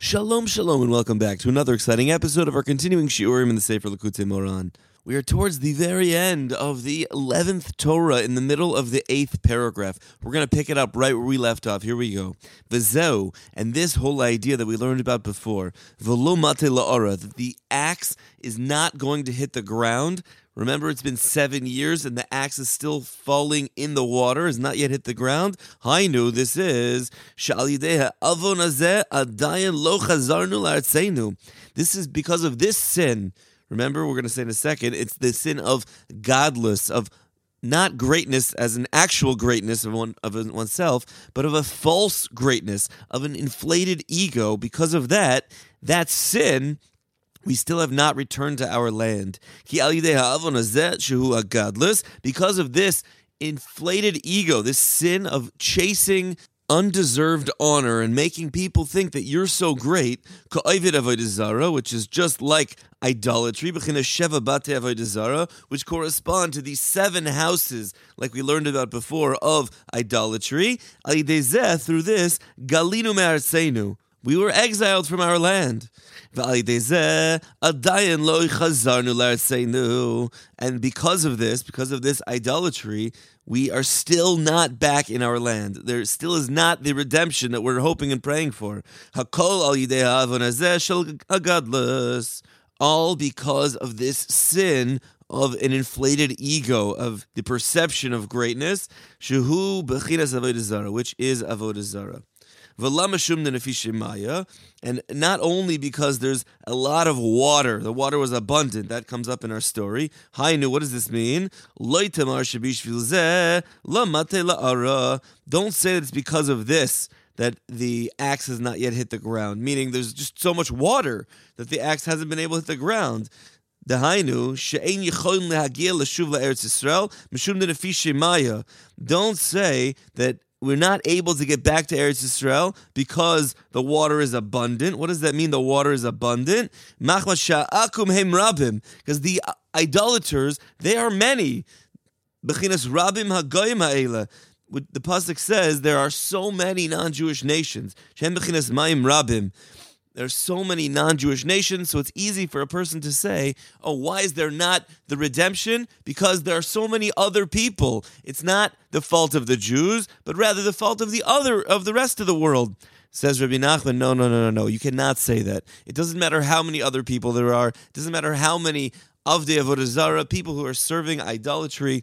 Shalom, shalom, and welcome back to another exciting episode of our continuing Shiurim in the Sefer Likutei Moharan. We are towards the very end of the 11th Torah in the middle of the 8th paragraph. We're going to pick it up right where we left off. Here we go. Vizeu, and this whole idea that we learned about before, velo mate la'ara, that the axe is not going to hit the ground. Remember, it's been seven years and the axe is still falling in the water, has not yet hit the ground. Hainu, this is This is because of this sin. Remember, we're going to say in a second, it's the sin of gadlus, of not greatness as an actual greatness of one of oneself, but of a false greatness, of an inflated ego. Because of that, that sin we still have not returned to our land. Because of this inflated ego, this sin of chasing undeserved honor and making people think that you're so great, which is just like idolatry, which correspond to these seven houses, like we learned about before, of idolatry. Through this, galinu me'arseinu we were exiled from our land. And because of this, because of this idolatry, we are still not back in our land. There still is not the redemption that we're hoping and praying for. All because of this sin of an inflated ego, of the perception of greatness, which is avodah zarah and not only because there's a lot of water, the water was abundant, that comes up in our story. Hainu, what does this mean? Don't say that it's because of this that the axe has not yet hit the ground, meaning there's just so much water that the axe hasn't been able to hit the ground. Don't say that we're not able to get back to Eretz Yisrael because the water is abundant. What does that mean? The water is abundant. Because the idolaters, they are many. Bechinas rabim hagoyim. The pasuk says there are so many non-Jewish nations. Bechinas mayim rabim. There's so many non Jewish nations, so it's easy for a person to say, oh, why is there not the redemption? Because there are so many other people. It's not the fault of the Jews, but rather the fault of the other, of the rest of the world. Says Rabbi Nachman, no, no, no, no, no. You cannot say that. It doesn't matter how many other people there are. It doesn't matter how many of the Avodah Zarah, people who are serving idolatry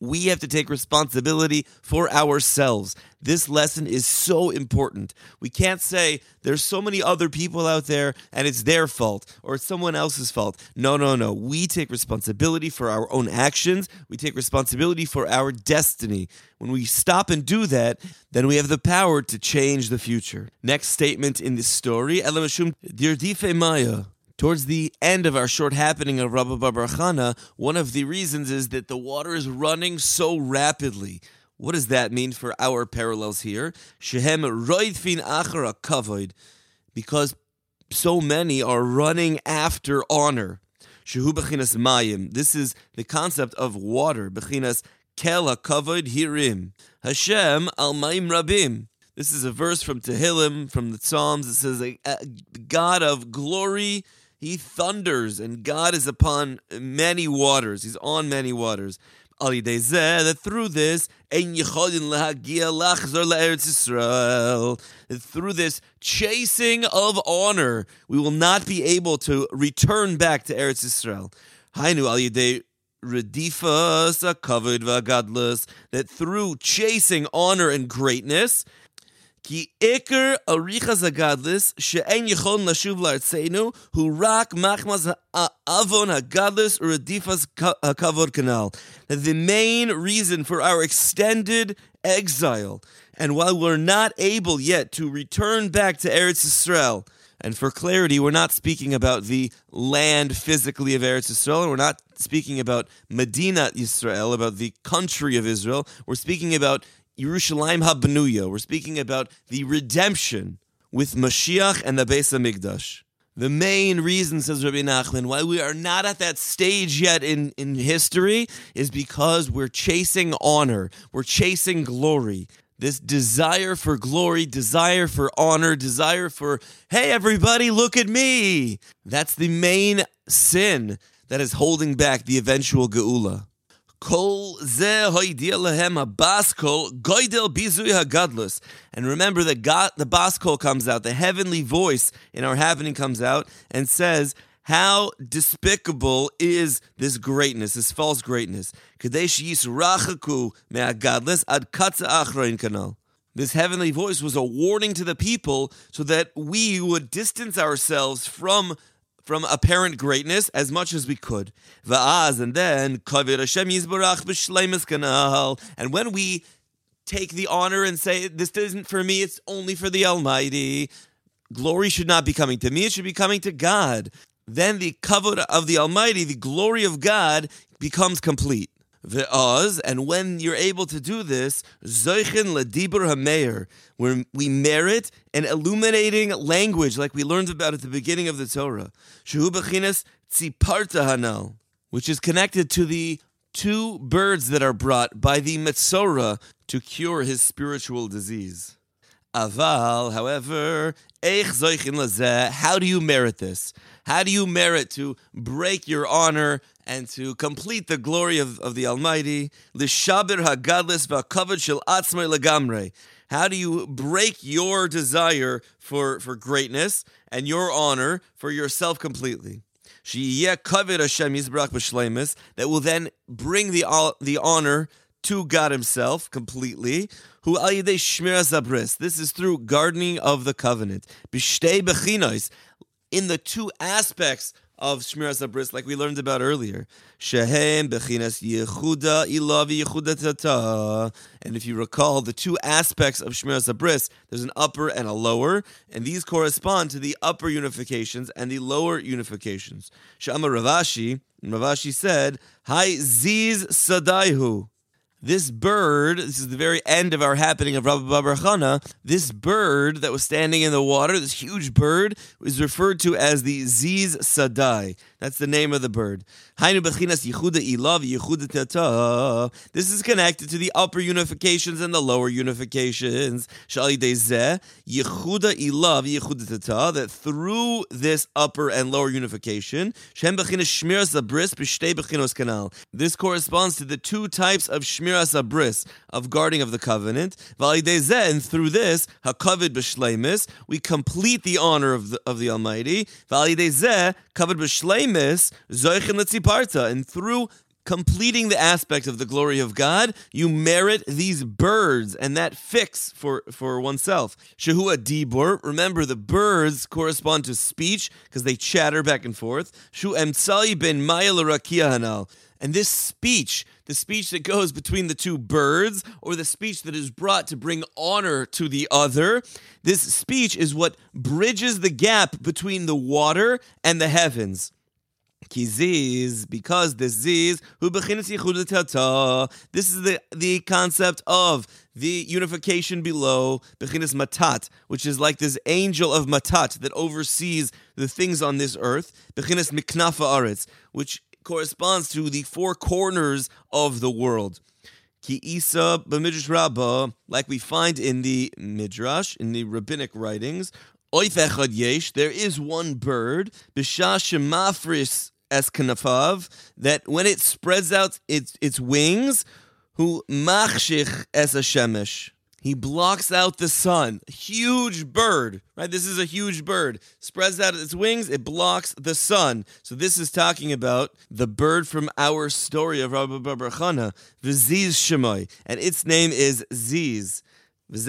we have to take responsibility for ourselves. This lesson is so important. We can't say there's so many other people out there and it's their fault or it's someone else's fault. No, no, no. We take responsibility for our own actions. We take responsibility for our destiny. When we stop and do that, then we have the power to change the future. Next statement in this story, Elamashum Dirdife Maya. Towards the end of our short happening of Rabbi Bar Chana, one of the reasons is that the water is running so rapidly. What does that mean for our parallels here? Shehem roidfin achara kavod, because so many are running after honor. Shehu bechinas mayim. This is the concept of water. Bechinas kel kavod hirim. Hashem al mayim rabim. This is a verse from Tehillim, from the Psalms. It says, God of glory he thunders, and God is upon many waters. He's on many waters. Ali that through this, through this chasing of honor, we will not be able to return back to Eretz Yisrael. Hainu al redifas kavod. That through chasing honor and greatness, כי עיקר אריכס הגדלס שאין יכולן לשוב לארצנו הוא רק מחמס העוון הגדלס ורדיפס הכבוד כנ"ל. The main reason for our extended exile, and while we're not able yet to return back to Eretz Yisrael, and for clarity, we're not speaking about the land physically of Eretz Yisrael, and we're not speaking about Medina Yisrael, about the country of Israel. We're speaking about Yerushalayim HaBenuya. We're speaking about the redemption with Mashiach and the Beis Hamikdash. The main reason, says Rabbi Nachman, why we are not at that stage yet in, in history is because we're chasing honor, we're chasing glory. this desire for glory, desire for honor, desire for, hey, everybody, look at me. That's the main sin that is holding back the eventual geula. And remember that God, the baskol comes out, the heavenly voice in our happening comes out and says, how despicable is this greatness, this false greatness? This heavenly voice was a warning to the people so that we would distance ourselves from from apparent greatness as much as we could. Va'az, And then, and when we take the honor and say, This isn't for me, it's only for the Almighty, glory should not be coming to me, it should be coming to God then the kavod of the Almighty, the glory of God, becomes complete. The Oz, and when you're able to do this, Zoichin Ladibur Hameir, where we merit an illuminating language like we learned about at the beginning of the Torah. Shehu Bechinas Tziparta Hanal, which is connected to the two birds that are brought by the Metzora to cure his spiritual disease. Aval, however, how do you merit this? How do you merit to break your honor and to complete the glory of, of the Almighty? Lishabir hagadlis v'akavad shel atzmai legamre. How do you break your desire for, for greatness and your honor for yourself completely? That will then bring the, uh, the honor to God Himself completely. Who This is through gardening of the covenant. In the two aspects of Shmiras Abris, like we learned about earlier. Shehem bechinas yechuda ilavi yechuda tata. And if you recall, the two aspects of Shmiras Abris, there's an upper and a lower, and these correspond to the upper unifications and the lower unifications. Shama Ravashi, Ravashi said, Hi ziz sadaihu. This bird, this is the very end of our happening of Rabbi Baruch this bird that was standing in the water, this huge bird, is referred to as the Ziz Sadai. That's the name of the bird. This is connected to the upper unifications and the lower unifications. That through this upper and lower unification, this corresponds to the two types of shmiras abris, of guarding of the covenant. And through this, we complete the honor of the, of the Almighty. Kavod b'shleimis, zoichin letziparta, and through completing the aspect of the glory of God, you merit these birds and that fix for, for oneself. Shehua dibur, remember the birds correspond to speech because they chatter back and forth. Shu emtsai ben hanal. And this speech, the speech that goes between the two birds, or the speech that is brought to bring honor to the other, this speech is what bridges the gap between the water and the heavens. Kiziz, because this ziz, this is the, the concept of the unification below, bechinas matat, which is like this angel of matat that oversees the things on this earth, bechinas miknafa aretz, which corresponds to the four corners of the world. Ki Isa b'midrash Rabbah, like we find in the midrash, in the rabbinic writings, Oif echad yesh, there is one bird, b'shah shemafris es kanafav, that when it spreads out its, its wings, who machshich es shemesh, he blocks out the sun. Huge bird, right? This is a huge bird. Spreads out its wings, it blocks the sun. So this is talking about the bird from our story of Rabbi Baruchana, Viziz Shemoy, and its name is Ziz. This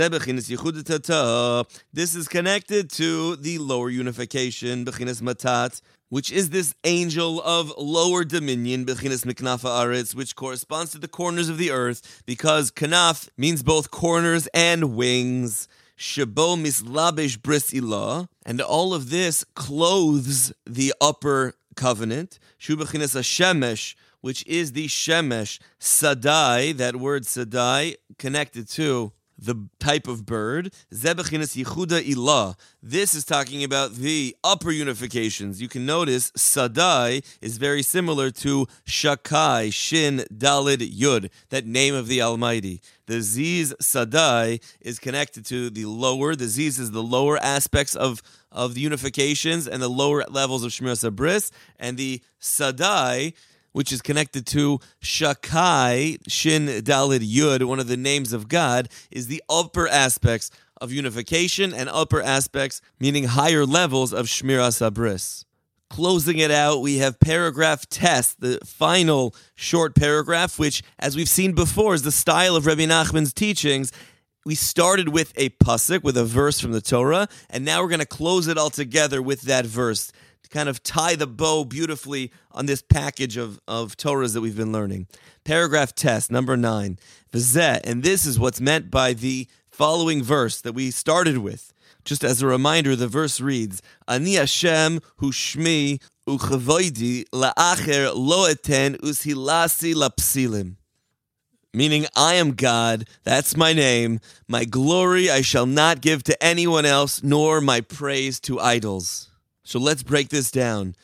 is connected to the lower unification, Bechinas Matat, which is this angel of lower dominion, Bechinas Miknafa which corresponds to the corners of the earth, because Kanaf means both corners and wings. Shabo bris and all of this clothes the upper covenant. Shubachinas which is the Shemesh Sadai, that word Sadai, connected to the type of bird. Yichuda Ilah. This is talking about the upper unifications. You can notice Sadai is very similar to Shakai, Shin, Dalid, Yud, that name of the Almighty. The Ziz Sadai is connected to the lower, the Ziz is the lower aspects of, of the unifications and the lower levels of Shmiras Bris, and the Sadai which is connected to Shakai, Shin Dalid Yud, one of the names of God, is the upper aspects of unification and upper aspects, meaning higher levels of Shmiras Abris. Closing it out, we have paragraph test, the final short paragraph, which, as we've seen before, is the style of Rabbi Nachman's teachings. We started with a pasuk, with a verse from the Torah, and now we're going to close it all together with that verse to kind of tie the bow beautifully on this package of, of Torahs that we've been learning. Paragraph test, number nine. Vizet, and this is what's meant by the following verse that we started with. Just as a reminder, the verse reads, Ani Hashem hu shmi uchavoidi la'acher lo eten ushilasi lapsilim. Meaning, I am God, that's my name. My glory I shall not give to anyone else, nor my praise to idols. So let's break this down.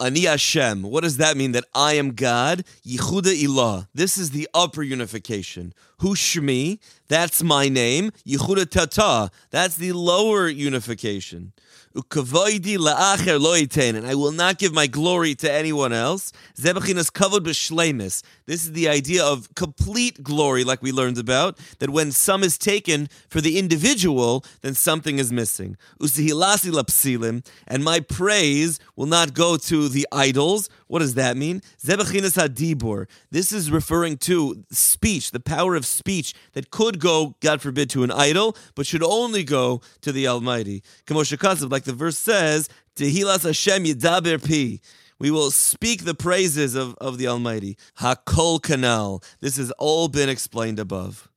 Ani Hashem. What does that mean? That I am God? Yichuda Ilah. This is the upper unification. Hu Shmi. That's my name. Yichuda Tata. That's the lower unification. Ukavoidi la'acher lo and I will not give my glory to anyone else. Zebechinas kavod b'shleimis. This is the idea of complete glory, like we learned about, that when some is taken for the individual, then something is missing. Usihilasi lapsilim, and my praise will not go to the idols. What does that mean? Zebechinas hadibur. This is referring to speech, the power of speech that could go, God forbid, to an idol, but should only go to the Almighty. Kamoshakasav, like the verse says, Tehilas Hashem Yidaber Pi. We will speak the praises of, of the Almighty. Hakol Kanal. This has all been explained above.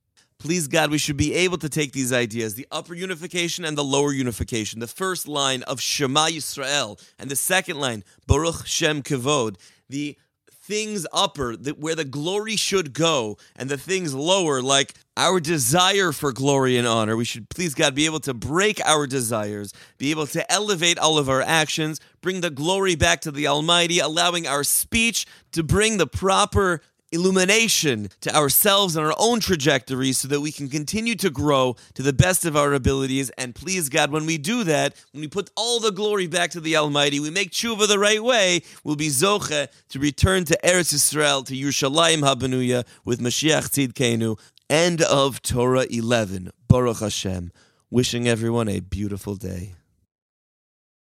Please God, we should be able to take these ideas, the upper unification and the lower unification. The first line of Shema Yisrael and the second line, Baruch Shem Kavod. The things upper, that where the glory should go, and the things lower, like our desire for glory and honor. We should, please God, be able to break our desires, be able to elevate all of our actions, bring the glory back to the Almighty, allowing our speech to bring the proper illumination to ourselves and our own trajectories so that we can continue to grow to the best of our abilities. And please, God, when we do that, when we put all the glory back to the Almighty, we make tshuva the right way, we'll be zoche to return to Eretz Yisrael, to Yerushalayim Habanuya with Mashiach Tzidkenu. End of Torah 11. Baruch Hashem. Wishing everyone a beautiful day.